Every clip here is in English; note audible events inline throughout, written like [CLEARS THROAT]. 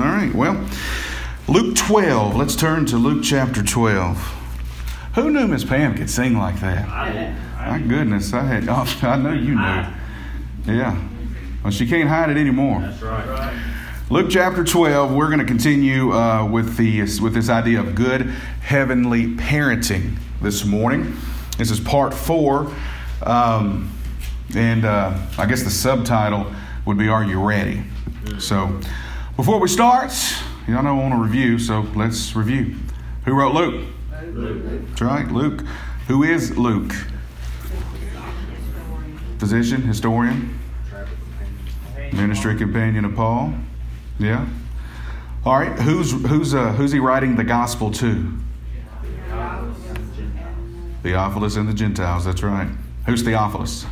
All right. Well, Luke 12. Let's turn to Luke chapter 12. Who knew Miss Pam could sing like that? My goodness, I had. Oh, I know you knew. Yeah. Well, she can't hide it anymore. That's right. Luke chapter 12, we're going to continue uh, with, the, with this idea of good heavenly parenting this morning. This is part four. Um, and uh, I guess the subtitle would be Are You Ready? So before we start, y'all know I want to review, so let's review. Who wrote Luke? Luke. That's right, Luke. Who is Luke? Physician, historian, ministry companion of Paul. Yeah. All right. Who's who's uh, who's he writing the gospel to? Theophilus and the Gentiles. That's right. Who's Theophilus?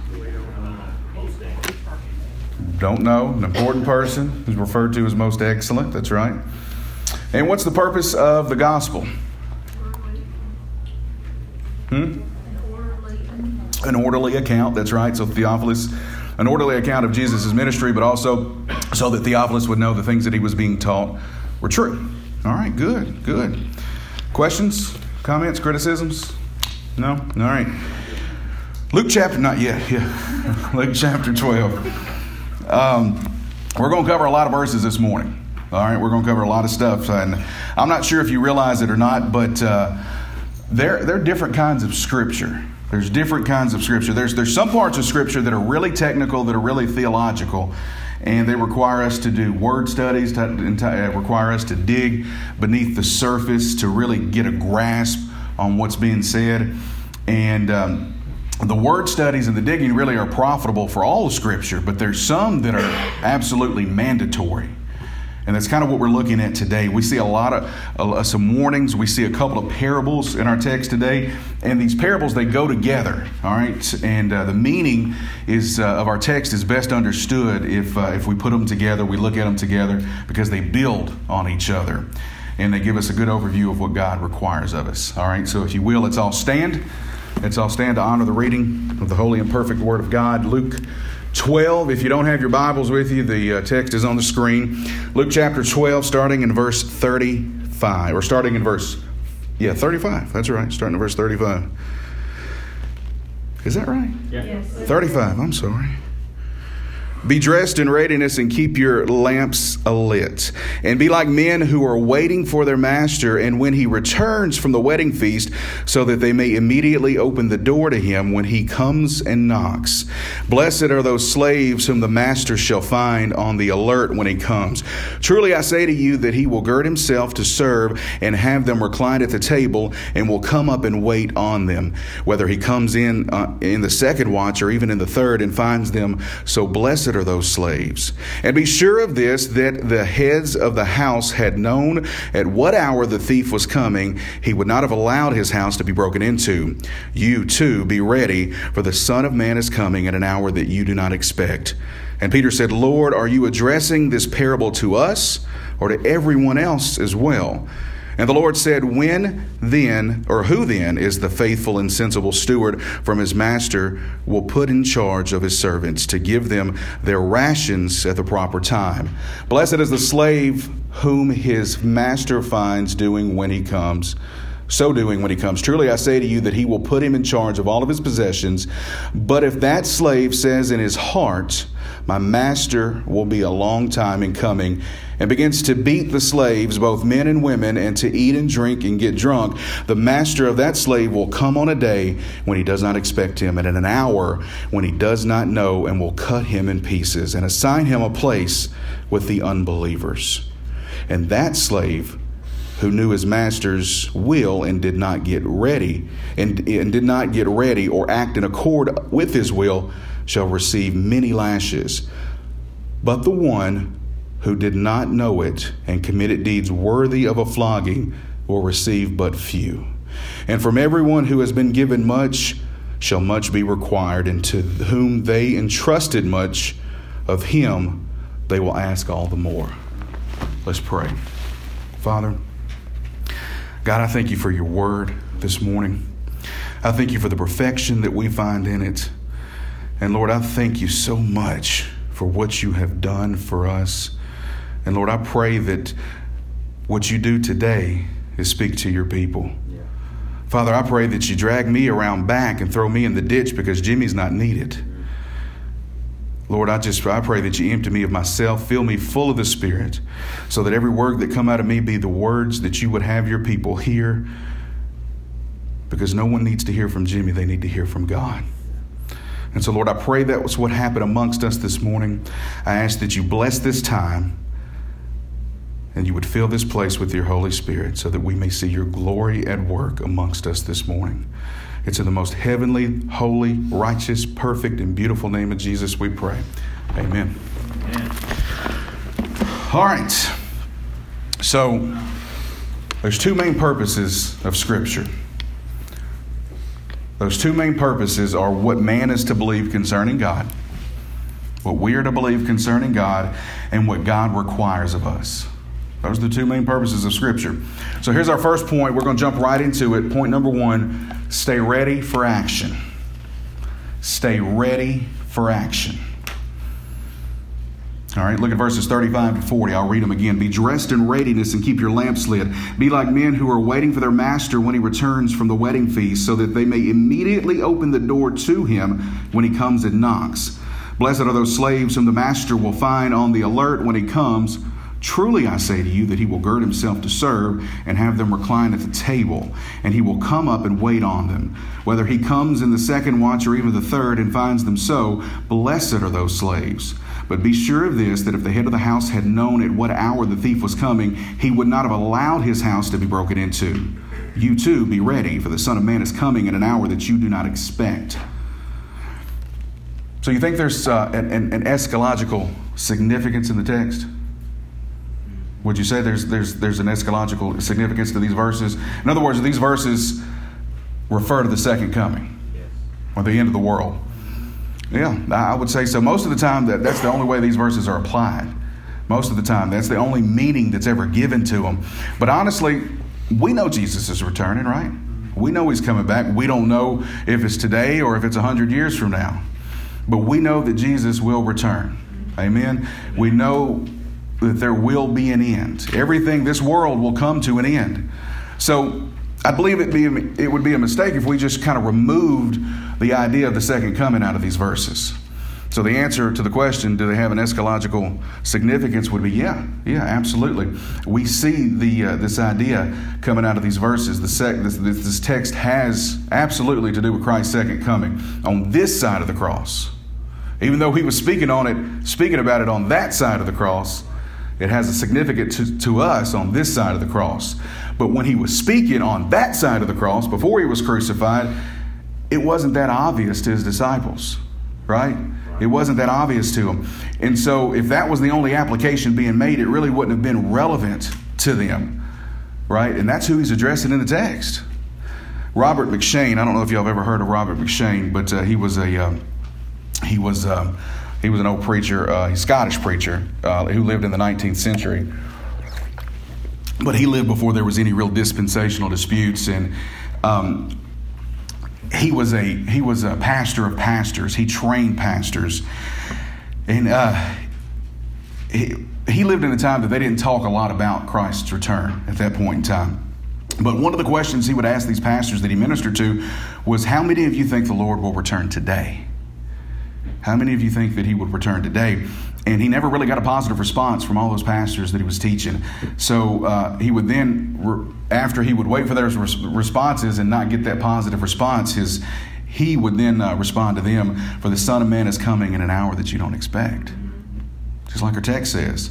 Don't know. An important person who's referred to as most excellent. That's right. And what's the purpose of the gospel? Hmm? An orderly account. That's right. So Theophilus an orderly account of Jesus' ministry, but also so that Theophilus would know the things that he was being taught were true. All right, good, good. Questions, comments, criticisms? No? All right. Luke chapter, not yet, yeah. [LAUGHS] Luke chapter 12. Um, we're going to cover a lot of verses this morning. All right, we're going to cover a lot of stuff. And I'm not sure if you realize it or not, but uh, there, there are different kinds of scripture. There's different kinds of scripture. There's, there's some parts of scripture that are really technical, that are really theological, and they require us to do word studies, to, to require us to dig beneath the surface to really get a grasp on what's being said. And um, the word studies and the digging really are profitable for all of Scripture, but there's some that are absolutely mandatory. And that's kind of what we're looking at today. We see a lot of uh, some warnings. We see a couple of parables in our text today, and these parables they go together. All right, and uh, the meaning is uh, of our text is best understood if uh, if we put them together. We look at them together because they build on each other, and they give us a good overview of what God requires of us. All right, so if you will, let's all stand. Let's all stand to honor the reading of the holy and perfect Word of God. Luke 12. If you don't have your Bibles with you, the uh, text is on the screen. Luke chapter 12, starting in verse 35, or starting in verse, yeah, 35. That's right, starting in verse 35. Is that right? Yeah. Yes. 35, I'm sorry. Be dressed in readiness and keep your lamps alit. And be like men who are waiting for their master, and when he returns from the wedding feast, so that they may immediately open the door to him when he comes and knocks. Blessed are those slaves whom the master shall find on the alert when he comes. Truly I say to you that he will gird himself to serve and have them reclined at the table, and will come up and wait on them, whether he comes in uh, in the second watch or even in the third, and finds them so blessed those slaves. And be sure of this that the heads of the house had known at what hour the thief was coming, he would not have allowed his house to be broken into. You too be ready, for the Son of Man is coming at an hour that you do not expect. And Peter said, Lord, are you addressing this parable to us or to everyone else as well? And the Lord said, When then, or who then is the faithful and sensible steward from his master will put in charge of his servants to give them their rations at the proper time? Blessed is the slave whom his master finds doing when he comes so doing when he comes. Truly I say to you that he will put him in charge of all of his possessions. But if that slave says in his heart, My master will be a long time in coming, and begins to beat the slaves, both men and women, and to eat and drink and get drunk, the master of that slave will come on a day when he does not expect him, and in an hour when he does not know, and will cut him in pieces, and assign him a place with the unbelievers. And that slave who knew his master's will and did not get ready and, and did not get ready or act in accord with his will shall receive many lashes but the one who did not know it and committed deeds worthy of a flogging will receive but few and from everyone who has been given much shall much be required and to whom they entrusted much of him they will ask all the more let's pray father God, I thank you for your word this morning. I thank you for the perfection that we find in it. And Lord, I thank you so much for what you have done for us. And Lord, I pray that what you do today is speak to your people. Yeah. Father, I pray that you drag me around back and throw me in the ditch because Jimmy's not needed. Lord, I just I pray that you empty me of myself, fill me full of the Spirit, so that every word that come out of me be the words that you would have your people hear. Because no one needs to hear from Jimmy, they need to hear from God. And so, Lord, I pray that was what happened amongst us this morning. I ask that you bless this time and you would fill this place with your Holy Spirit so that we may see your glory at work amongst us this morning. It's in the most heavenly, holy, righteous, perfect, and beautiful name of Jesus we pray. Amen. Amen. All right. So, there's two main purposes of Scripture. Those two main purposes are what man is to believe concerning God, what we are to believe concerning God, and what God requires of us. Those are the two main purposes of Scripture. So here's our first point. We're going to jump right into it. Point number one stay ready for action. Stay ready for action. All right, look at verses 35 to 40. I'll read them again. Be dressed in readiness and keep your lamps lit. Be like men who are waiting for their master when he returns from the wedding feast, so that they may immediately open the door to him when he comes and knocks. Blessed are those slaves whom the master will find on the alert when he comes. Truly I say to you that he will gird himself to serve and have them recline at the table, and he will come up and wait on them. Whether he comes in the second watch or even the third and finds them so, blessed are those slaves. But be sure of this that if the head of the house had known at what hour the thief was coming, he would not have allowed his house to be broken into. You too be ready, for the Son of Man is coming in an hour that you do not expect. So you think there's uh, an, an, an eschatological significance in the text? Would you say there's, there's, there's an eschatological significance to these verses? In other words, these verses refer to the second coming or the end of the world. Yeah, I would say so. Most of the time, that, that's the only way these verses are applied. Most of the time, that's the only meaning that's ever given to them. But honestly, we know Jesus is returning, right? We know he's coming back. We don't know if it's today or if it's 100 years from now. But we know that Jesus will return. Amen. We know that there will be an end. Everything, this world will come to an end. So I believe it, be, it would be a mistake if we just kind of removed the idea of the second coming out of these verses. So the answer to the question, do they have an eschatological significance, would be yeah, yeah, absolutely. We see the uh, this idea coming out of these verses. The sec- this, this, this text has absolutely to do with Christ's second coming on this side of the cross. Even though he was speaking on it, speaking about it on that side of the cross, it has a significance to, to us on this side of the cross. But when he was speaking on that side of the cross, before he was crucified, it wasn't that obvious to his disciples, right? It wasn't that obvious to them. And so, if that was the only application being made, it really wouldn't have been relevant to them, right? And that's who he's addressing in the text. Robert M'Cheyne, I don't know if y'all have ever heard of Robert M'Cheyne, but uh, he was a. Uh, he was. Uh, he was an old preacher, uh, a Scottish preacher uh, who lived in the 19th century. But he lived before there was any real dispensational disputes, and um, he was a he was a pastor of pastors. He trained pastors, and uh, he, he lived in a time that they didn't talk a lot about Christ's return at that point in time. But one of the questions he would ask these pastors that he ministered to was, "How many of you think the Lord will return today?" How many of you think that he would return today? And he never really got a positive response from all those pastors that he was teaching. So uh, he would then, after he would wait for their responses and not get that positive response, his he would then uh, respond to them, For the Son of Man is coming in an hour that you don't expect. Just like our text says.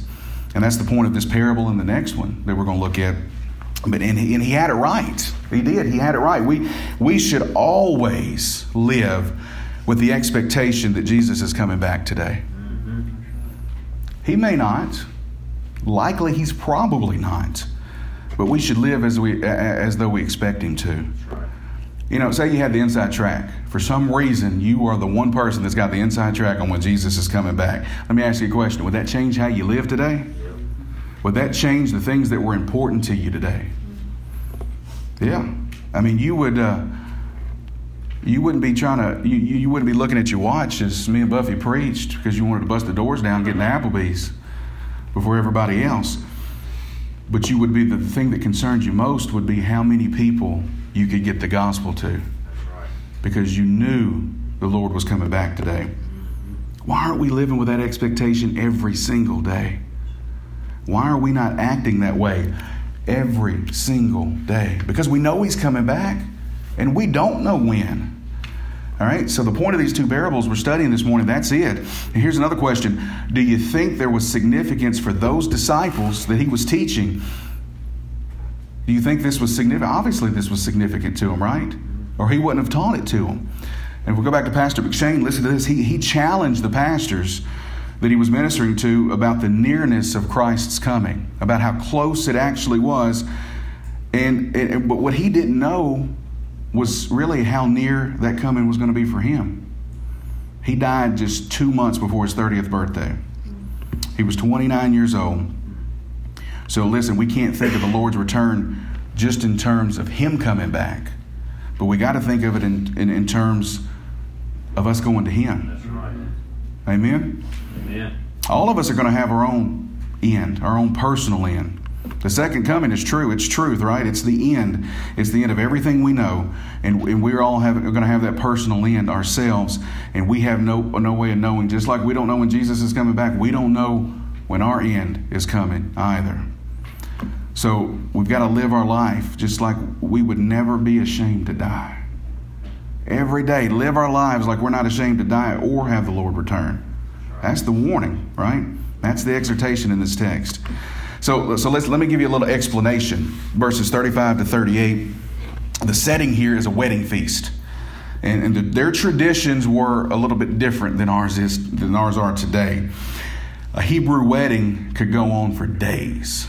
And that's the point of this parable and the next one that we're going to look at. But and he, and he had it right. He did. He had it right. We we should always live with the expectation that Jesus is coming back today. He may not. Likely, he's probably not. But we should live as, we, as though we expect him to. You know, say you had the inside track. For some reason, you are the one person that's got the inside track on when Jesus is coming back. Let me ask you a question Would that change how you live today? Would that change the things that were important to you today? Yeah. I mean, you would. Uh, you wouldn't be trying to, you, you wouldn't be looking at your watch as me and Buffy preached because you wanted to bust the doors down getting Applebee's. before everybody else. But you would be the thing that concerns you most would be how many people you could get the gospel to. Because you knew the Lord was coming back today. Why aren't we living with that expectation every single day? Why are we not acting that way every single day? Because we know He's coming back and we don't know when. All right, so the point of these two parables we're studying this morning, that's it. And here's another question Do you think there was significance for those disciples that he was teaching? Do you think this was significant? Obviously, this was significant to them, right? Or he wouldn't have taught it to them. And if we go back to Pastor M'Cheyne, listen to this. He, he challenged the pastors that he was ministering to about the nearness of Christ's coming, about how close it actually was. And, and but what he didn't know was really how near that coming was going to be for him. He died just two months before his 30th birthday. He was 29 years old. So listen, we can't think of the Lord's return just in terms of him coming back, but we got to think of it in, in, in, terms of us going to him. Right. Amen? Amen. All of us are going to have our own end, our own personal end. The second coming is true. It's truth, right? It's the end. It's the end of everything we know. And, and we're all going to have that personal end ourselves. And we have no, no way of knowing. Just like we don't know when Jesus is coming back, we don't know when our end is coming either. So we've got to live our life just like we would never be ashamed to die. Every day, live our lives like we're not ashamed to die or have the Lord return. That's the warning, right? That's the exhortation in this text. So, so let's, let me give you a little explanation. Verses 35 to 38. The setting here is a wedding feast. And, and the, their traditions were a little bit different than ours, is, than ours are today. A Hebrew wedding could go on for days,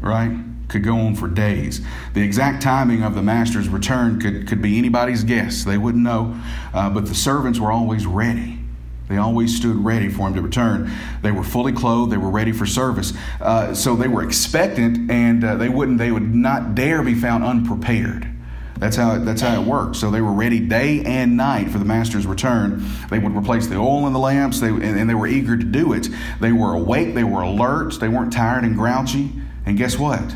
right? Could go on for days. The exact timing of the master's return could, could be anybody's guess. They wouldn't know. Uh, but the servants were always ready. They always stood ready for him to return. They were fully clothed. They were ready for service. Uh, so they were expectant, and uh, they wouldn't. They would not dare be found unprepared. That's how it, that's how it worked. So they were ready day and night for the master's return. They would replace the oil in the lamps, they, and, and they were eager to do it. They were awake. They were alert. They weren't tired and grouchy. And guess what?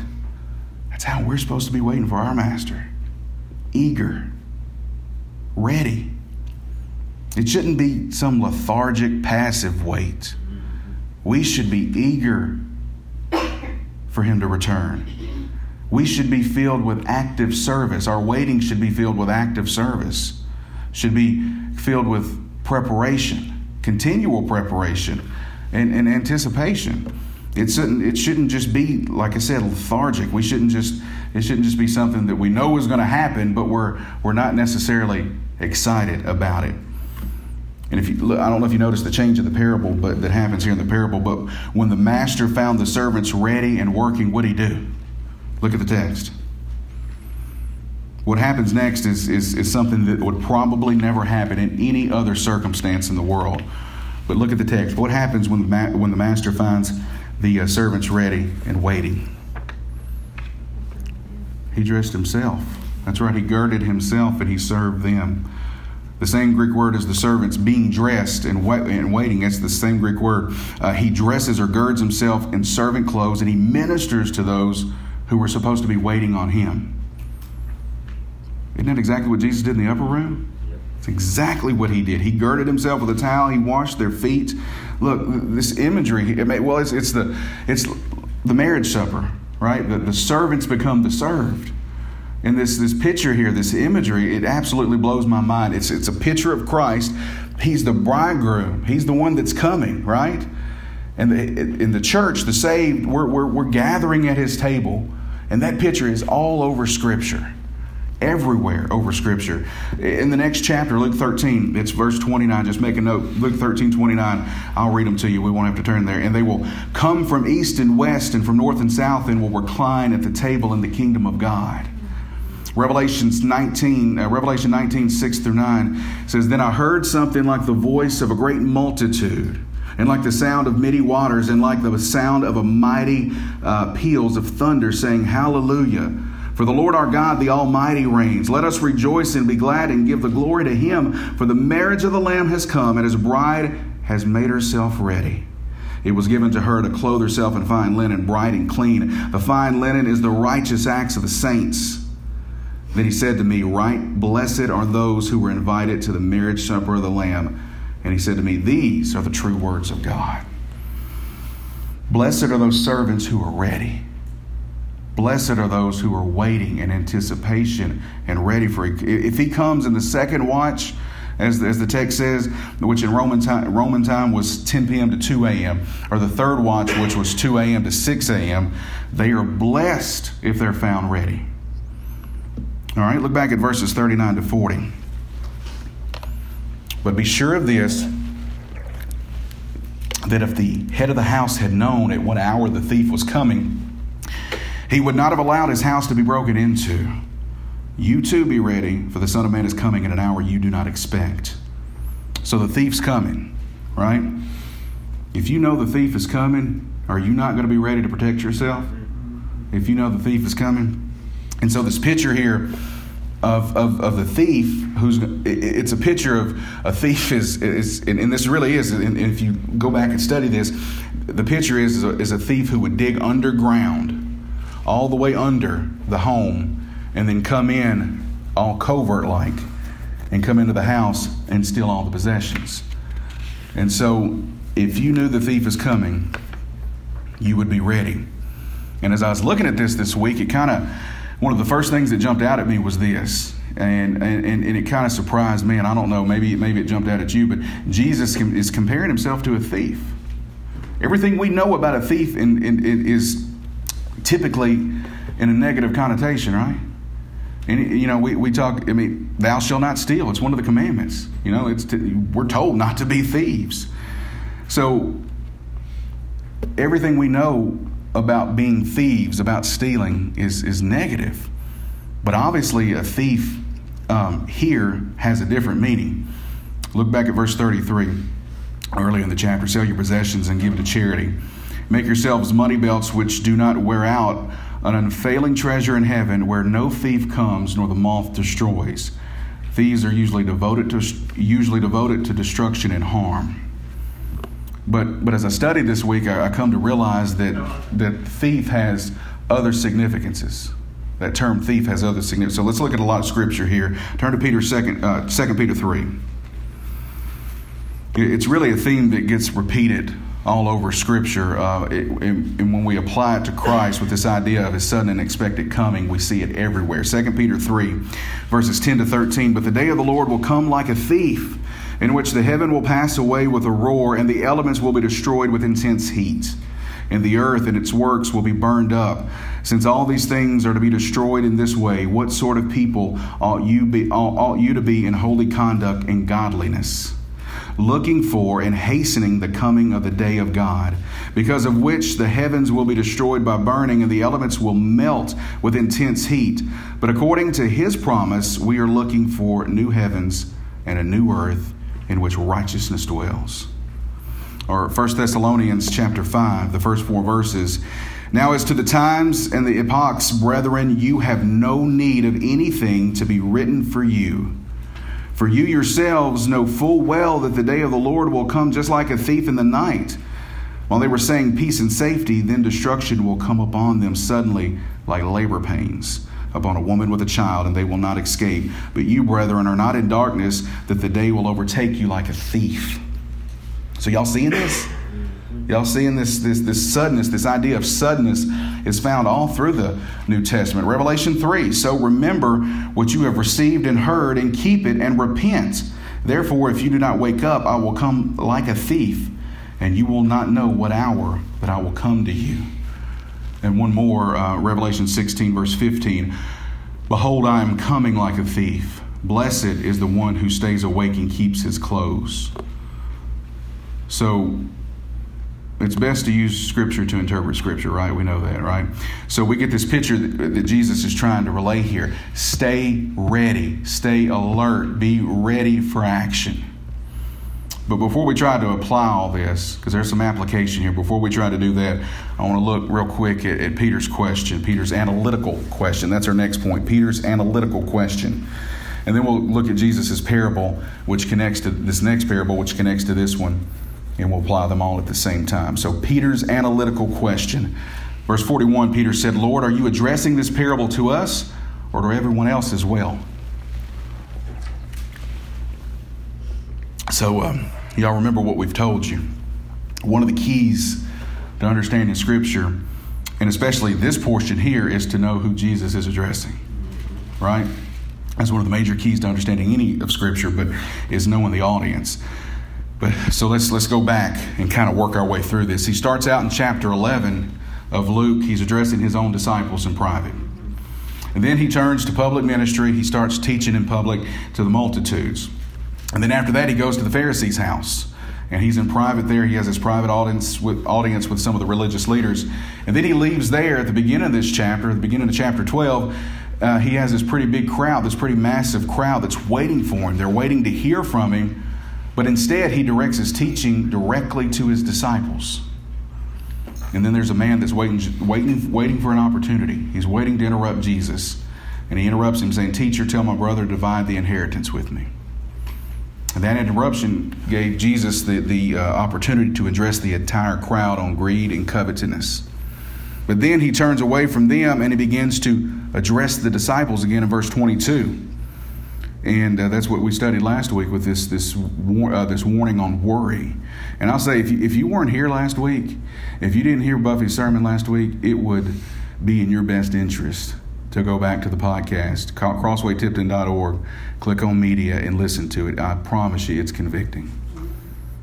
That's how we're supposed to be waiting for our master. Eager, ready. It shouldn't be some lethargic, passive wait. We should be eager for Him to return. We should be filled with active service. Our waiting should be filled with active service, should be filled with preparation, continual preparation, and, and anticipation. It shouldn't, it shouldn't just be, like I said, lethargic. We shouldn't just, it shouldn't just be something that we know is going to happen, but we're, we're not necessarily excited about it. And if you, look, I don't know if you noticed the change of the parable, but that happens here in the parable. But when the master found the servants ready and working, what did he do? Look at the text. What happens next is, is, is something that would probably never happen in any other circumstance in the world. But look at the text. What happens when the, ma- when the master finds the uh, servants ready and waiting? He dressed himself. That's right, he girded himself and he served them. The same Greek word as the servants being dressed and, and waiting. It's the same Greek word. Uh, he dresses or girds himself in servant clothes and he ministers to those who were supposed to be waiting on him. Isn't that exactly what Jesus did in the upper room? It's exactly what he did. He girded himself with a towel. He washed their feet. Look, this imagery. It may, well, it's, it's the it's the marriage supper, right? The, the servants become the served. And this, this picture here, this imagery, it absolutely blows my mind. It's, it's a picture of Christ. He's the bridegroom, He's the one that's coming, right? And the, in the church, the saved, we're, we're, we're gathering at His table. And that picture is all over Scripture everywhere over Scripture. In the next chapter, Luke 13, it's verse 29. Just make a note. Luke 13, 29. I'll read them to you. We won't have to turn there. And they will come from east and west and from north and south and will recline at the table in the kingdom of God. Revelations 19, uh, Revelation 19, 6 through 9 says, Then I heard something like the voice of a great multitude, and like the sound of many waters, and like the sound of a mighty uh, peals of thunder, saying, Hallelujah. For the Lord our God, the Almighty, reigns. Let us rejoice and be glad and give the glory to Him, for the marriage of the Lamb has come, and His bride has made herself ready. It was given to her to clothe herself in fine linen, bright and clean. The fine linen is the righteous acts of the saints. Then he said to me, Right, blessed are those who were invited to the marriage supper of the Lamb. And he said to me, These are the true words of God. Blessed are those servants who are ready. Blessed are those who are waiting in anticipation and ready for it. If he comes in the second watch, as, as the text says, which in Roman time, Roman time was 10 p.m. to 2 a.m., or the third watch, which was 2 a.m. to 6 a.m., they are blessed if they're found ready. All right, look back at verses 39 to 40. But be sure of this that if the head of the house had known at what hour the thief was coming, he would not have allowed his house to be broken into. You too be ready, for the Son of Man is coming in an hour you do not expect. So the thief's coming, right? If you know the thief is coming, are you not going to be ready to protect yourself? If you know the thief is coming? And so this picture here of, of, of the thief, who's it's a picture of a thief is, is and, and this really is, and if you go back and study this, the picture is, is a, is a thief who would dig underground, all the way under the home and then come in all covert like and come into the house and steal all the possessions. And so, if you knew the thief is coming, you would be ready. And as I was looking at this this week, it kind of, one of the first things that jumped out at me was this. And, and, and it kind of surprised me, and I don't know, maybe, maybe it jumped out at you, but Jesus is comparing himself to a thief. Everything we know about a thief in, in, in, is typically in a negative connotation, right? And you know, we, we talk. I mean, thou shalt not steal. It's one of the commandments. You know, it's to, we're told not to be thieves. So everything we know about being thieves, about stealing, is is negative. But obviously, a thief um, here has a different meaning. Look back at verse thirty-three, early in the chapter. Sell your possessions and give it to charity. Make yourselves money belts which do not wear out an unfailing treasure in heaven where no thief comes nor the moth destroys. Thieves are usually devoted to usually devoted to destruction and harm. But but as I studied this week, I, I come to realize that that thief has other significances. That term thief has other significances. So let's look at a lot of scripture here. Turn to Peter second, uh, Second Peter three. It's really a theme that gets repeated all over Scripture. Uh, it, and, and, when we apply it to Christ with this idea of His sudden and expected coming, we see it everywhere. 2 Peter 3, verses 10 to 13. But the day of the Lord will come like a thief, in which the heaven will pass away with a roar, and the elements will be destroyed with intense heat. And the earth and its works will be burned up. Since all these things are to be destroyed in this way, what sort of people ought you, be, ought, you to be in holy conduct and godliness? looking for and hastening the coming of the day of God, because of which the heavens will be destroyed by burning and the elements will melt with intense heat. But according to his promise, we are looking for new heavens and a new earth in which righteousness dwells. Or 1 Thessalonians chapter 5, the first four verses. Now, as to the times and the epochs, brethren, you have no need of anything to be written for you for you yourselves know full well that the day of the Lord will come just like a thief in the night. While they were saying peace and safety, then destruction will come upon them suddenly like labor pains upon a woman with a child, and they will not escape. But you, brethren, are not in darkness, that the day will overtake you like a thief. So, y'all seeing this? Y'all seeing this, this, this suddenness, this idea of suddenness is found all through the New Testament. Revelation 3 So remember what you have received and heard, and keep it and repent. Therefore, if you do not wake up, I will come like a thief, and you will not know what hour that I will come to you. And one more, uh, Revelation 16, verse 15 Behold, I am coming like a thief. Blessed is the one who stays awake and keeps his clothes. So, it's best to use Scripture to interpret Scripture, right? We know that, right? So we get this picture that, that, Jesus is trying to relay here. Stay ready, stay alert, be ready for action. But before we try to apply all this, because there's some application here, before we try to do that, I want to look real quick at, at Peter's question, Peter's analytical question. That's our next point, Peter's analytical question. And then we'll look at Jesus' parable, which connects to this next parable, which connects to this one and we'll apply them all at the same time. So, Peter's analytical question. Verse 41 Peter said, Lord, are you addressing this parable to us or to everyone else as well? So, um, y'all remember what we've told you. One of the keys to understanding Scripture, and especially this portion here, is to know who Jesus is addressing. Right? That's one of the major keys to understanding any of Scripture, but is knowing the audience. But so let's let's go back and kind of work our way through this. He starts out in chapter 11 of Luke. He's addressing his own disciples in private. And then he turns to public ministry. He starts teaching in public to the multitudes. And then after that, he goes to the Pharisees' house. And he's in private there. He has his private audience with, audience with some of the religious leaders. And then he leaves there at the beginning of this chapter, at the beginning of chapter 12. Uh, he has this pretty big crowd, this pretty massive crowd that's waiting for him. They're waiting to hear from him. But instead, he directs his teaching directly to his disciples. And then there's a man that's waiting, waiting, waiting for an opportunity. He's waiting to interrupt Jesus. And he interrupts him, saying, Teacher, tell my brother to divide the inheritance with me. That interruption gave Jesus the, the uh, opportunity to address the entire crowd on greed and covetousness. But then he turns away from them and he begins to address the disciples again in verse 22. And uh, that's what we studied last week with this, this, war, uh, this warning on worry. And I'll say, if you, if you weren't here last week, if you didn't hear Buffy's sermon last week, it would be in your best interest to go back to the podcast, crosswaytipton.org, click on media, and listen to it. I promise you, it's convicting.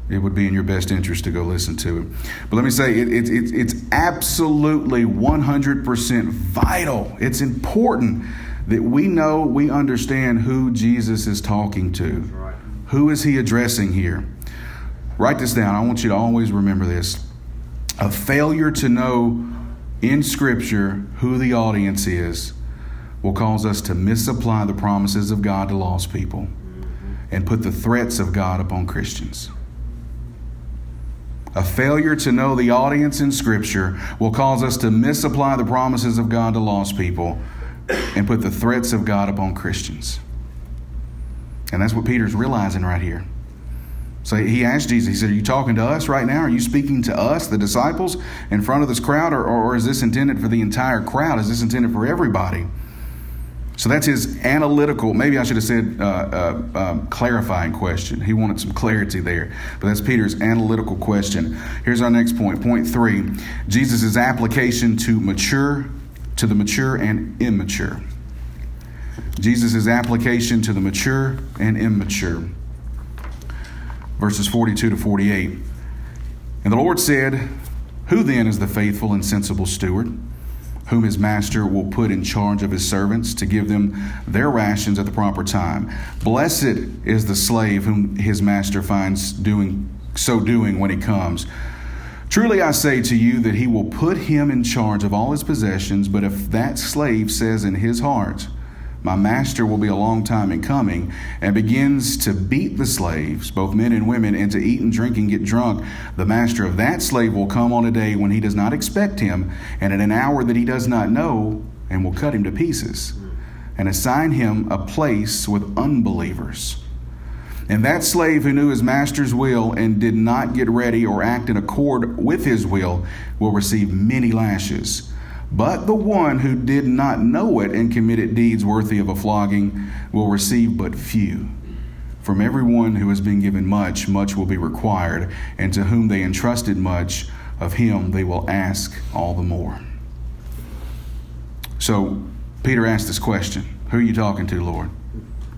It would be in your best interest to go listen to it. But let me say, it, it, it it's absolutely 100% vital. It's important that we know, we understand who Jesus is talking to. Who is he addressing here? Write this down. I want you to always remember this. A failure to know in Scripture who the audience is will cause us to misapply the promises of God to lost people and put the threats of God upon Christians. A failure to know the audience in Scripture will cause us to misapply the promises of God to lost people and put the threats of God upon Christians. And that's what Peter's realizing right here. So he asked Jesus, he said, Are you talking to us right now? Are you speaking to us, the disciples, in front of this crowd? Or, or is this intended for the entire crowd? Is this intended for everybody? So that's his analytical, maybe I should have said uh, uh, uh, clarifying question. He wanted some clarity there. But that's Peter's analytical question. Here's our next point. Point three Jesus' application to mature, to the mature and immature. Jesus' application to the mature and immature. Verses 42 to 48. And the Lord said, Who then is the faithful and sensible steward? Whom his master will put in charge of his servants to give them their rations at the proper time. Blessed is the slave whom his master finds doing so doing when he comes. Truly I say to you that he will put him in charge of all his possessions, but if that slave says in his heart, my master will be a long time in coming, and begins to beat the slaves, both men and women, and to eat and drink and get drunk. The master of that slave will come on a day when he does not expect him, and at an hour that he does not know, and will cut him to pieces, and assign him a place with unbelievers. And that slave who knew his master's will and did not get ready or act in accord with his will will receive many lashes. But the one who did not know it and committed deeds worthy of a flogging will receive but few. From everyone who has been given much, much will be required, and to whom they entrusted much, of him they will ask all the more. So Peter asked this question Who are you talking to, Lord?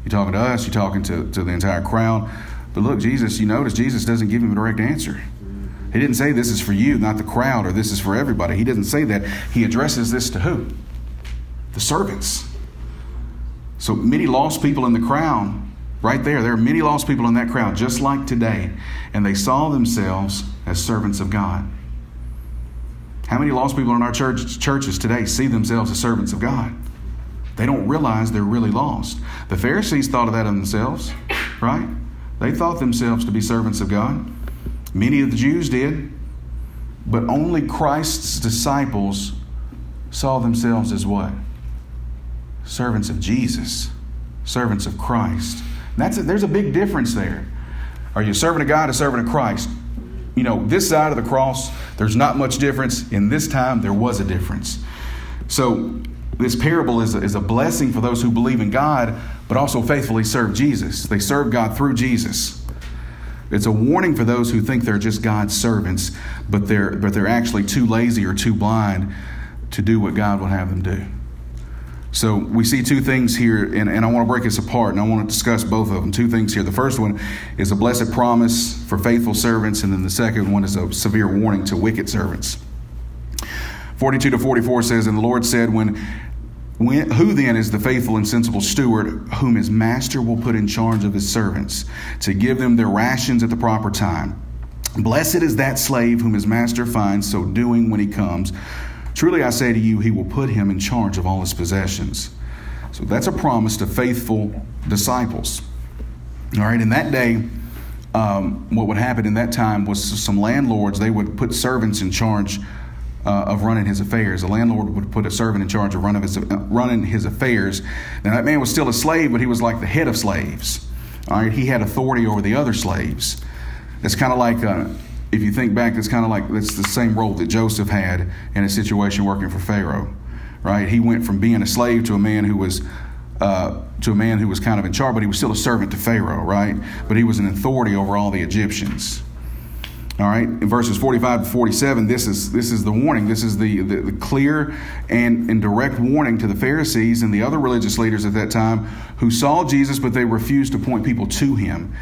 You talking to us? You talking to, to the entire crowd? But look, Jesus, you notice Jesus doesn't give him a direct answer. He didn't say this is for you, not the crowd, or this is for everybody. He doesn't say that. He addresses this to who? The servants. So many lost people in the crowd, right there. There are many lost people in that crowd, just like today. And they saw themselves as servants of God. How many lost people in our church, churches today see themselves as servants of God? They don't realize they're really lost. The Pharisees thought of that of themselves, right? They thought themselves to be servants of God. Many of the Jews did, but only Christ's disciples saw themselves as what? Servants of Jesus, servants of Christ. That's a, there's a big difference there. Are you a servant of God, or a servant of Christ? you know, this side of the cross, there's not much difference. In this time, there was a difference. So, this parable is a, is a blessing for those who believe in God, but also faithfully serve Jesus. They serve God through Jesus. It's a warning for those who think they're just God's servants, but they're, but they're actually too lazy or too blind to do what God would have them do. So we see two things here, and, and I want to break this apart, and I want to discuss both of them. Two things here. The first one is a blessed promise for faithful servants, and then the second one is a severe warning to wicked servants. 42 to 44 says, And the Lord said, when, when, Who then is the faithful and sensible steward whom his master will put in charge of his servants to give them their rations at the proper time? Blessed is that slave whom his master finds so doing when he comes. Truly I say to you, he will put him in charge of all his possessions. So that's a promise to faithful disciples. All right, in that day, um, what would happen in that time was some landlords, they would put servants in charge uh, of running his affairs. A landlord would put a servant in charge of running his, uh, running his affairs. Now, that man was still a slave, but he was like the head of slaves. All right, he had authority over the other slaves. It's kind of like uh, if you think back, it's kind of like it's the same role that Joseph had in a situation working for Pharaoh, right? He went from being a slave to a man who was uh, to a man who was kind of in charge, but he was still a servant to Pharaoh, right? But he was an authority over all the Egyptians. All right, in verses 45 to 47, this is this is the warning. This is the, the, the, clear and, and direct warning to the Pharisees and the other religious leaders at that time who saw Jesus, but they refused to point people to him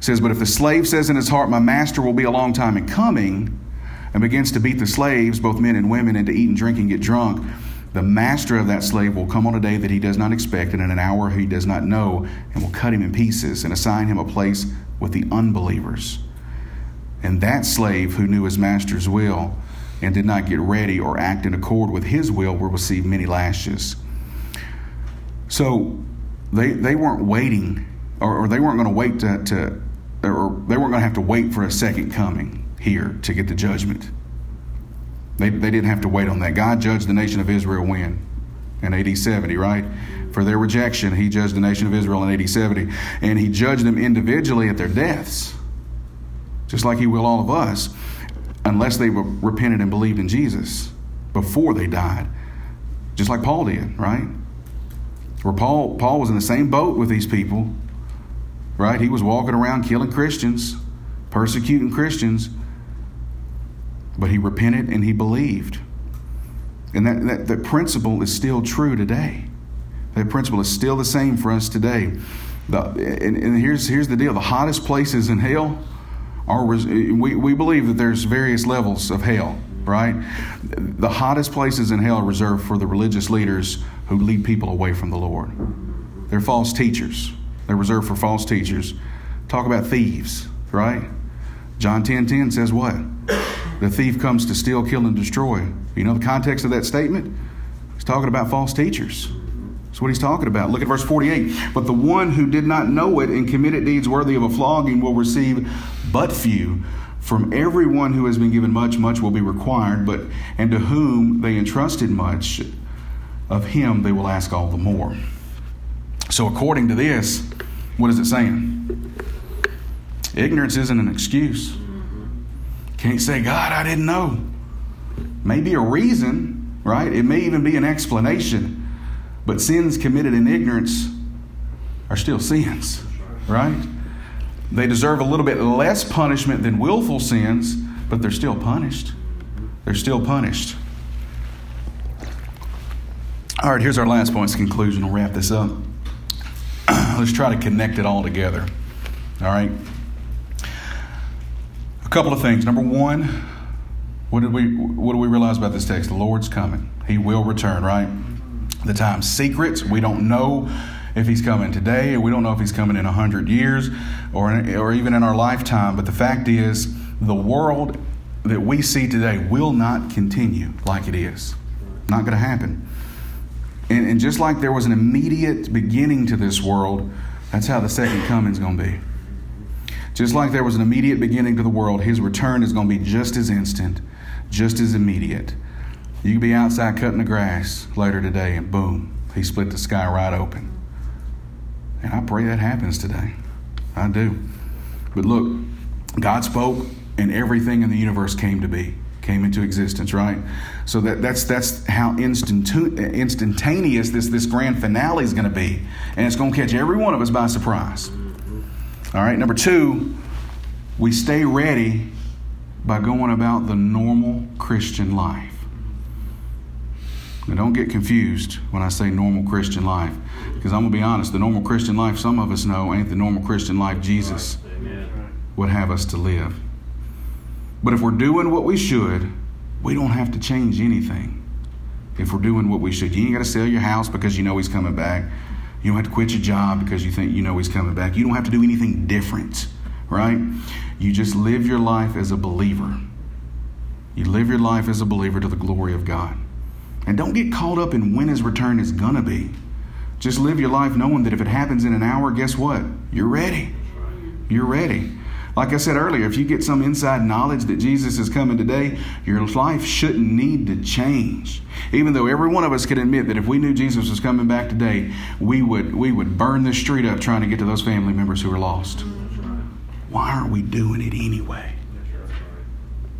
says, But if the slave says in his heart, My master will be a long time in coming, and begins to beat the slaves, both men and women, and to eat and drink and get drunk, the master of that slave will come on a day that he does not expect, and in an hour he does not know, and will cut him in pieces and assign him a place with the unbelievers. And that slave who knew his master's will and did not get ready or act in accord with his will will receive many lashes. So they, they weren't waiting, or, or they weren't going to wait to, to or they weren't going to have to wait for a second coming here to get the judgment. They, they didn't have to wait on that. God judged the nation of Israel when? In AD 70, right? For their rejection, He judged the nation of Israel in AD 70. And He judged them individually at their deaths, just like He will all of us, unless they repented and believed in Jesus before they died, just like Paul did, right? Where Paul, Paul was in the same boat with these people right? He was walking around killing Christians, persecuting Christians, but he repented and he believed. And that, that, that principle is still true today. That principle is still the same for us today. The, and, and here's, here's the deal the hottest places in hell are, we, we believe that there's various levels of hell, right? The hottest places in hell are reserved for the religious leaders who lead people away from the Lord. They're false teachers. They're reserved for false teachers. Talk about thieves, right? John 10 10 says what? The thief comes to steal, kill, and destroy. You know the context of that statement? He's talking about false teachers. That's what he's talking about. Look at verse 48. But the one who did not know it and committed deeds worthy of a flogging will receive but few. From everyone who has been given much, much will be required, but and to whom they entrusted much, of him they will ask all the more. So, according to this, what is it saying? Ignorance isn't an excuse. Can't say, God, I didn't know. Maybe a reason, right? It may even be an explanation. But sins committed in ignorance are still sins, right? They deserve a little bit less punishment than willful sins, but they're still punished. They're still punished. All right, here's our last point's conclusion. We'll wrap this up. [CLEARS THROAT] let's try to connect it all together. All right. A couple of things. Number one, what did we what do we realize about this text? The Lord's coming. He will return, right? The time's secrets. We don't know if he's coming today, or we don't know if he's coming in a hundred years, or or even in our lifetime. But the fact is, the world that we see today will not continue like it is. Not going to happen. And, and just like there was an immediate beginning to this world, that's how the second coming is going to be. Just like there was an immediate beginning to the world, his return is going to be just as instant, just as immediate. You could be outside cutting the grass later today, and boom, he split the sky right open. And I pray that happens today. I do. But look, God spoke and everything in the universe came to be, came into existence, right? So that, that's, that's how instantaneous this, this grand finale is going to be. And it's going to catch every one of us by surprise. All right, number two, we stay ready by going about the normal Christian life. Now, don't get confused when I say normal Christian life, because I'm going to be honest, the normal Christian life some of us know ain't the normal Christian life Jesus would have us to live. But if we're doing what we should, we don't have to change anything. If we're doing what we should, you ain't got to sell your house because you know he's coming back. You don't have to quit your job because you think you know he's coming back. You don't have to do anything different, right? You just live your life as a believer. You live your life as a believer to the glory of God. And don't get caught up in when his return is going to be. Just live your life knowing that if it happens in an hour, guess what? You're ready. You're ready. Like I said earlier, if you get some inside knowledge that Jesus is coming today, your life shouldn't need to change. Even though every one of us could admit that if we knew Jesus was coming back today, we would we would burn the street up trying to get to those family members who are lost. Why aren't we doing it anyway?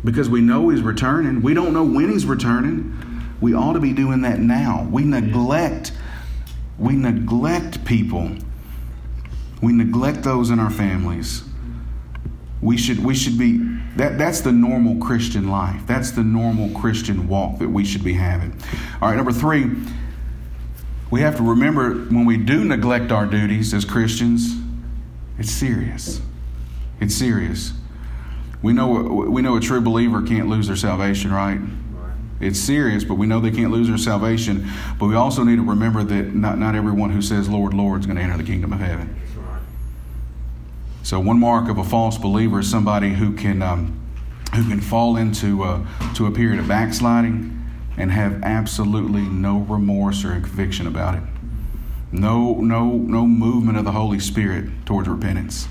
Because we know he's returning. We don't know when he's returning. We ought to be doing that now. We neglect we neglect people. We neglect those in our families. We should we should be that that's the normal Christian life. That's the normal Christian walk that we should be having. All right, number 3, we have to remember when we do neglect our duties as Christians, it's serious. It's serious. We know we know a true believer can't lose their salvation, right? It's serious, but we know they can't lose their salvation. But we also need to remember that not, not everyone who says, Lord, Lord, is going to enter the kingdom of heaven. So, one mark of a false believer is somebody who can, um, who can fall into uh, to a period of backsliding and have absolutely no remorse or conviction about it. No, no, no movement of the Holy Spirit towards repentance.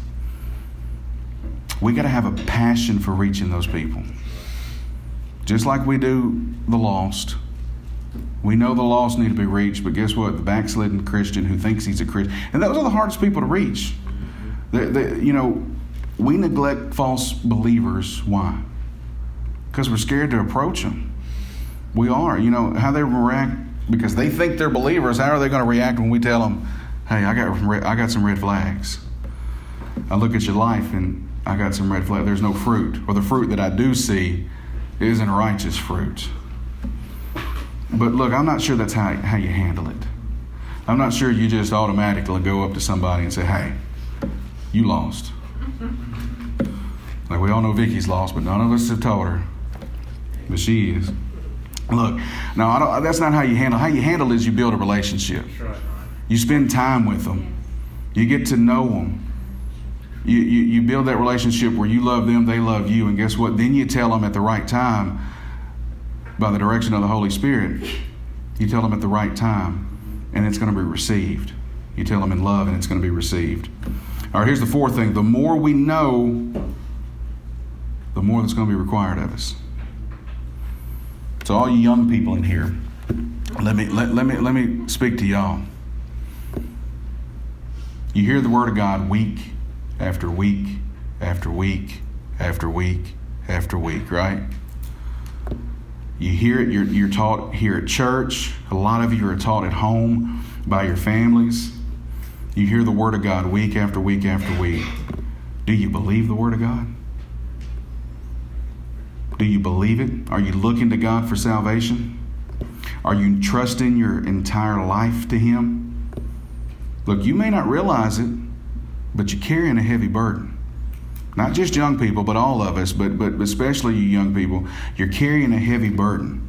We got to have a passion for reaching those people. Just like we do the lost. We know the lost need to be reached, but guess what? The backslidden Christian who thinks he's a Christian, and those are the hardest people to reach. They, they, you know, we neglect false believers. Why? Because we're scared to approach them. We are. You know, how they react, because they think they're believers, how are they going to react when we tell them, hey, I got, I got some red flags? I look at your life and I got some red flags. There's no fruit. Or the fruit that I do see isn't righteous fruit. But look, I'm not sure that's how, how you handle it. I'm not sure you just automatically go up to somebody and say, hey, you lost. Like we all know Vicky's lost, but none of us have told her. But she is. Look, no, that's not how you handle. How you handle is you build a relationship. You spend time with them. You get to know them. You, you, you build that relationship where you love them, they love you, and guess what? Then you tell them at the right time, by the direction of the Holy Spirit, you tell them at the right time, and it's going to be received. You tell them in love, and it's going to be received. All right, here's the fourth thing the more we know, the more that's going to be required of us. So, all you young people in here, let me, let, let, me, let me speak to y'all. You hear the Word of God week after week after week after week after week, right? You hear it, you're, you're taught here at church. A lot of you are taught at home by your families. You hear the Word of God week after week after week. Do you believe the Word of God? Do you believe it? Are you looking to God for salvation? Are you trusting your entire life to Him? Look, you may not realize it, but you're carrying a heavy burden. Not just young people, but all of us, but, but especially you young people, you're carrying a heavy burden.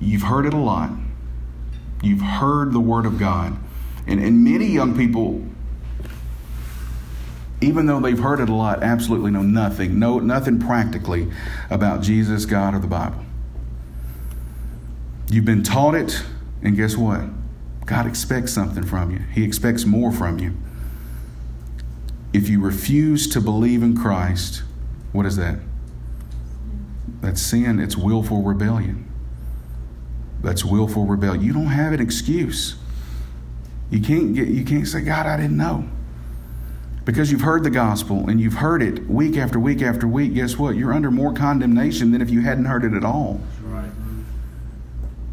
You've heard it a lot. You've heard the Word of God. And, and many young people, even though they've heard it a lot, absolutely know nothing, know nothing practically about Jesus, God, or the Bible. You've been taught it, and guess what? God expects something from you. He expects more from you. If you refuse to believe in Christ, what is that? That's sin. It's willful rebellion. That's willful rebellion. You don't have an excuse. You can't get you can't say, God, I didn't know. because you've heard the gospel and you've heard it week after week after week, guess what? You're under more condemnation than if you hadn't heard it at all. Right.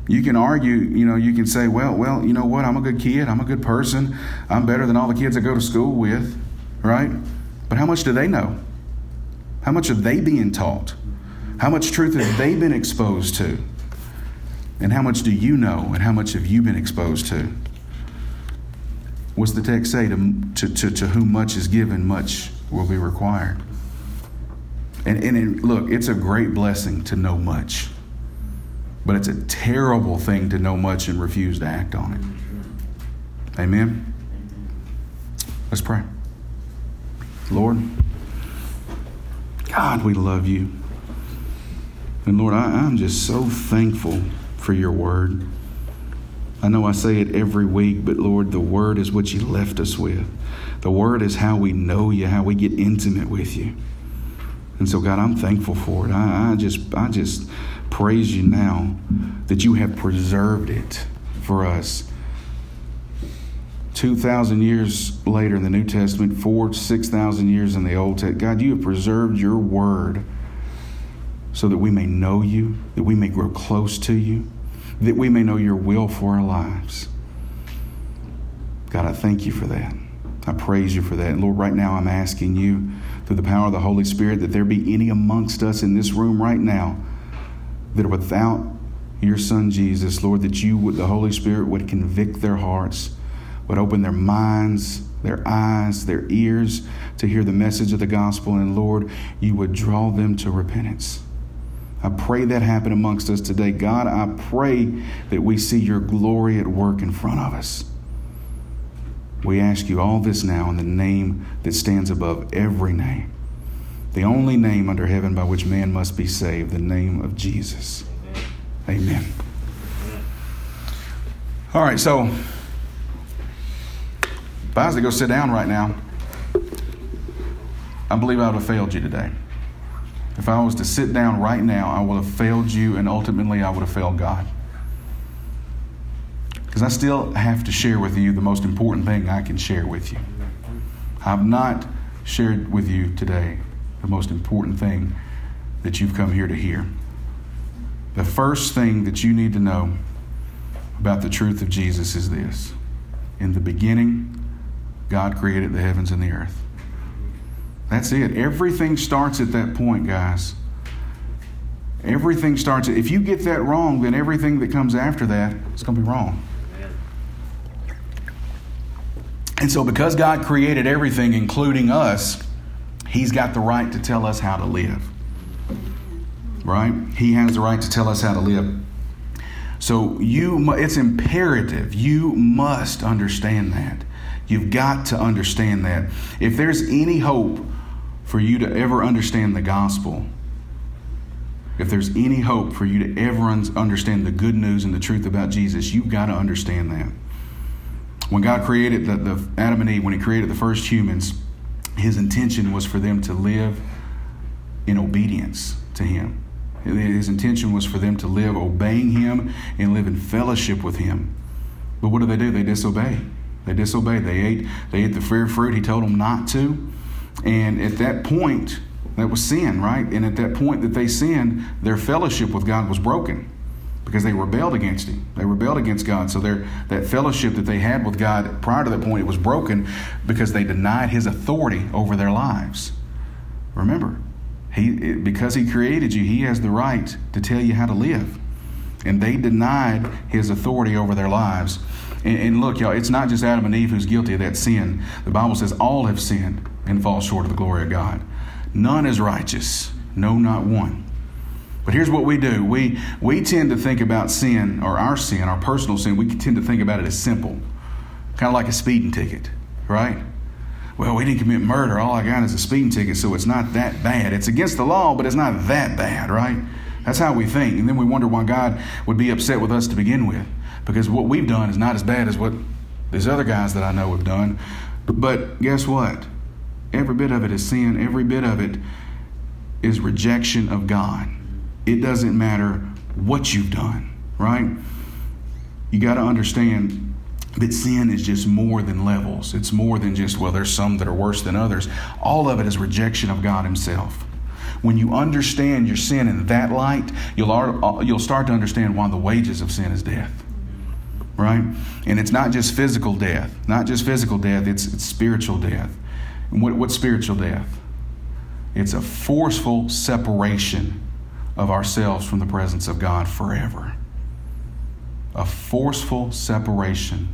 You can argue, you know, you can say, well, well, you know what? I'm a good kid. I'm a good person. I'm better than all the kids I go to school with, right? But how much do they know? How much are they being taught? How much truth have they been exposed to? And how much do you know? And how much have you been exposed to? What's the text say? To, to, to, to whom much is given, much will be required. And, and it, look, it's a great blessing to know much, but it's a terrible thing to know much and refuse to act on it. Amen? Let's pray. Lord, God, we love you. And Lord, I, I'm just so thankful for your word. I know I say it every week, but Lord, the Word is what you left us with. The Word is how we know you, how we get intimate with you. And so, God, I'm thankful for it. I, I just, I just praise you now that you have preserved it for us. 2,000 years later in the New Testament, four, 6,000 years in the Old Testament, God, you have preserved your word so that we may know you, that we may grow close to you that we may know your will for our lives. God, I thank you for that. I praise you for that. And Lord, right now I'm asking you through the power of the Holy Spirit that there be any amongst us in this room right now that are without your Son Jesus, Lord, that you would, the Holy Spirit would convict their hearts, would open their minds, their eyes, their ears to hear the message of the gospel, and Lord, you would draw them to repentance. I pray that happen amongst us today. God, I pray that we see your glory at work in front of us. We ask you all this now in the name that stands above every name, the only name under heaven by which man must be saved, the name of Jesus. Amen. Amen. All right, so I was to go sit down right now, I believe I would have failed you today. If I was to sit down right now, I would have failed you, and ultimately, I would have failed God. Because I still have to share with you the most important thing I can share with you. I've not shared with you today the most important thing that you've come here to hear. The first thing that you need to know about the truth of Jesus is this In the beginning, God created the heavens and the earth. That's it. Everything starts at that point, guys. Everything starts. If you get that wrong, then everything that comes after that is going to be wrong. And so, because God created everything, including us, He's got the right to tell us how to live. Right? He has the right to tell us how to live. So, you, it's imperative. You must understand that. You've got to understand that. If there's any hope for you to ever understand the gospel, if there's any hope for you to ever understand the good news and the truth about Jesus, you've got to understand that. When God created the, the Adam and Eve, when He created the first humans, His intention was for them to live in obedience to Him. His intention was for them to live obeying Him and live in fellowship with Him. But what do they do? They disobey. They disobeyed. They ate. They ate the fruit He told them not to. And at that point, that was sin, right? And at that point that they sinned, their fellowship with God was broken because they rebelled against Him. They rebelled against God. So their, that fellowship that they had with God prior to that point, it was broken because they denied His authority over their lives. Remember, he, because He created you, He has the right to tell you how to live. And they denied His authority over their lives. And, and look, y'all, it's not just Adam and Eve who's guilty of that sin. The Bible says all have sinned and fall short of the glory of God. None is righteous, no, not one. But here's what we do we, we tend to think about sin, or our sin, our personal sin, we tend to think about it as simple, kind of like a speeding ticket, right? Well, we didn't commit murder. All I got is a speeding ticket, so it's not that bad. It's against the law, but it's not that bad, right? That's how we think. And then we wonder why God would be upset with us to begin with. Because what we've done is not as bad as what these other guys that I know have done. But guess what? Every bit of it is sin, every bit of it is rejection of God. It doesn't matter what you've done, right? You got to understand that sin is just more than levels. It's more than just, well, there's some that are worse than others. All of it is rejection of God Himself. When you understand your sin in that light, you'll, you'll start to understand why the wages of sin is death. Right? And it's not just physical death, not just physical death, it's, it's spiritual death. And what, what's spiritual death? It's a forceful separation of ourselves from the presence of God forever. A forceful separation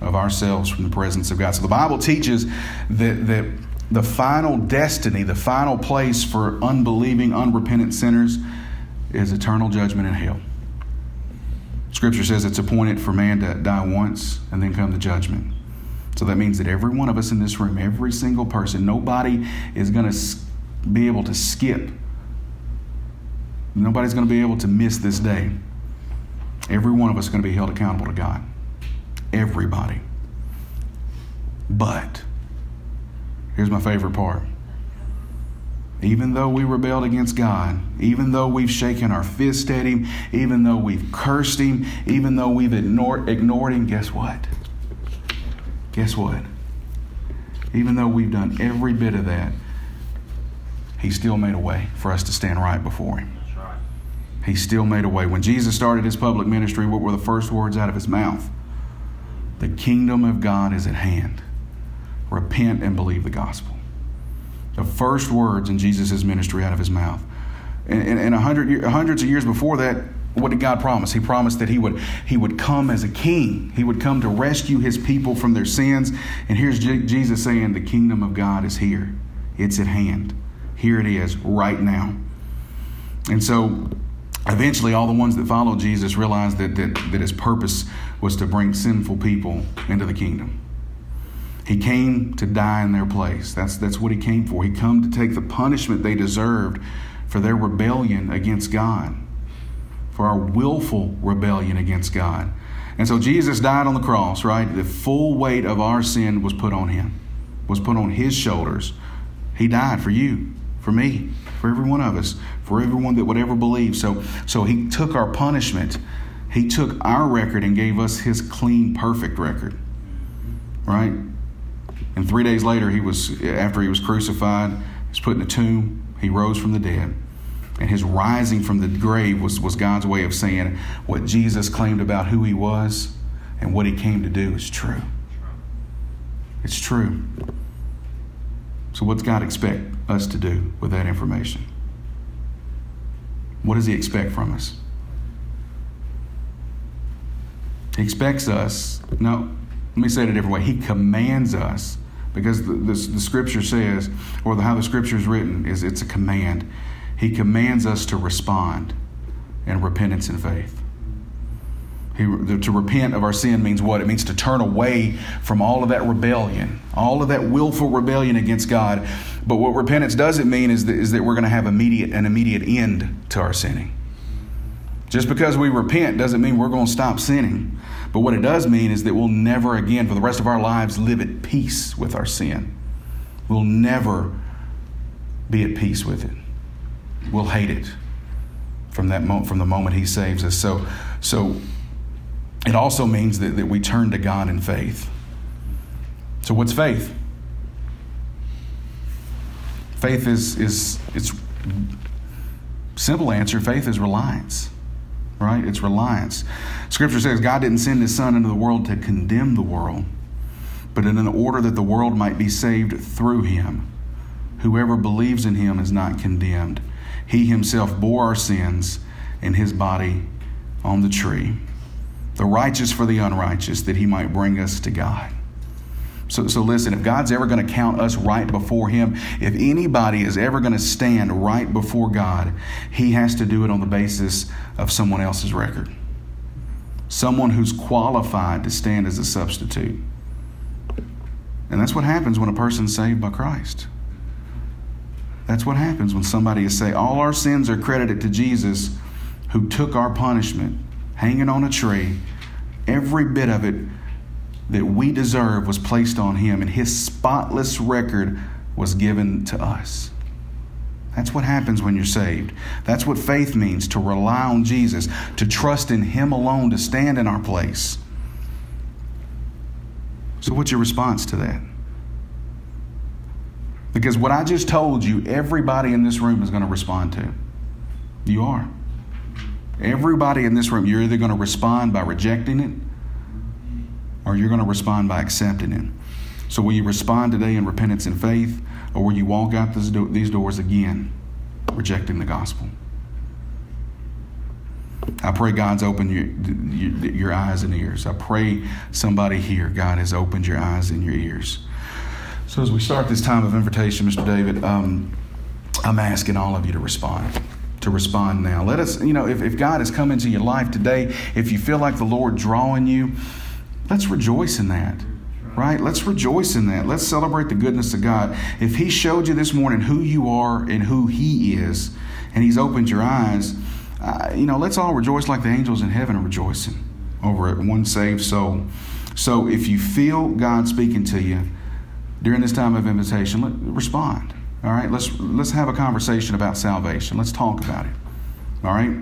of ourselves from the presence of God. So the Bible teaches that, that the final destiny, the final place for unbelieving, unrepentant sinners is eternal judgment in hell. Scripture says it's appointed for man to die once and then come the judgment. So that means that every one of us in this room, every single person, nobody is going to be able to skip. Nobody's going to be able to miss this day. Every one of us is going to be held accountable to God. Everybody. But Here's my favorite part. Even though we rebelled against God, even though we've shaken our fist at Him, even though we've cursed Him, even though we've ignored, ignored Him, guess what? Guess what? Even though we've done every bit of that, He still made a way for us to stand right before Him. He still made a way. When Jesus started His public ministry, what were the first words out of His mouth? The kingdom of God is at hand repent and believe the gospel. The first words in Jesus' ministry out of his mouth. And, and, and hundred, hundreds of years before that, what did God promise? He promised that he would, he would come as a king. He would come to rescue his people from their sins. And here's J- Jesus saying, The kingdom of God is here, it's at hand. Here it is, right now. And so eventually, all the ones that followed Jesus realized that, that, that his purpose was to bring sinful people into the kingdom. He came to die in their place. That's, that's what he came for. He come to take the punishment they deserved for their rebellion against God, for our willful rebellion against God. And so Jesus died on the cross, right? The full weight of our sin was put on him, was put on his shoulders. He died for you, for me, for every one of us, for everyone that would ever believe. So, so he took our punishment. He took our record and gave us his clean, perfect record. Right? And three days later, he was after he was crucified, he was put in a tomb. He rose from the dead. And his rising from the grave was, was God's way of saying what Jesus claimed about who he was and what he came to do is true. It's true. So, what's God expect us to do with that information? What does he expect from us? He expects us, no, me say it a different way. He commands us because the, the, the scripture says, or the, how the scripture is written, is it's a command. He commands us to respond in repentance and faith. He, to repent of our sin means what? It means to turn away from all of that rebellion, all of that willful rebellion against God. But what repentance doesn't mean is that, is that we're going to have immediate, an immediate end to our sinning. Just because we repent doesn't mean we're going to stop sinning. But what it does mean is that we'll never again, for the rest of our lives, live at peace with our sin. We'll never be at peace with it. We'll hate it from that moment, from the moment He saves us. So, so it also means that, that we turn to God in faith. So, what's faith? Faith is is it's simple answer. Faith is reliance right? It's reliance. Scripture says God didn't send his son into the world to condemn the world, but in an order that the world might be saved through him. Whoever believes in him is not condemned. He himself bore our sins in his body on the tree, the righteous for the unrighteous, that he might bring us to God. So, so listen, if God's ever going to count us right before Him, if anybody is ever going to stand right before God, He has to do it on the basis of someone else's record. Someone who's qualified to stand as a substitute. And that's what happens when a person's saved by Christ. That's what happens when somebody is saved. All our sins are credited to Jesus who took our punishment, hanging on a tree, every bit of it that we deserve was placed on him, and his spotless record was given to us. That's what happens when you're saved. That's what faith means to rely on Jesus, to trust in him alone, to stand in our place. So, what's your response to that? Because what I just told you, everybody in this room is going to respond to. You are. Everybody in this room, you're either going to respond by rejecting it or you're going to respond by accepting it. So, will you respond today in repentance and faith, or will you walk out these doors again, rejecting the gospel? I pray God's opened your, your, eyes and ears. I pray somebody here, God has opened your eyes and your ears. So, as we start this time of invitation, Mr. David, um, I'm asking all of you to respond. To respond now. Let us, you know, if, if God has come into your life today, if you feel like the Lord drawing you, let's rejoice in that right? Let's rejoice in that. Let's celebrate the goodness of God. If He showed you this morning who you are and who He is, and He's opened your eyes, uh, you know, let's all rejoice like the angels in heaven are rejoicing over one saved soul. So if you feel God speaking to you during this time of invitation, let, respond. All right, let's let's have a conversation about salvation. Let's talk about it. All right.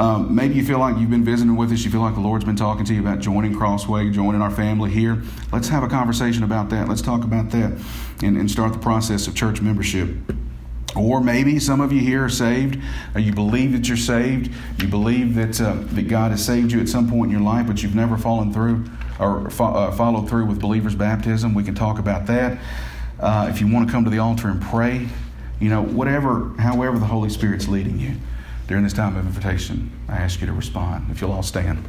Um, maybe you feel like you've been visiting with us. You feel like the Lord's been talking to you about joining Crossway, joining our family here. Let's have a conversation about that. Let's talk about that and, and start the process of church membership. Or maybe some of you here are saved. You believe that you're saved. You believe that uh, that God has saved you at some point in your life, but you've never fallen through or fo- uh, followed through with believers' baptism. We can talk about that. Uh, if you want to come to the altar and pray, you know, whatever, however the Holy Spirit's leading you during this time of invitation, I ask you to respond. If you'll all stand.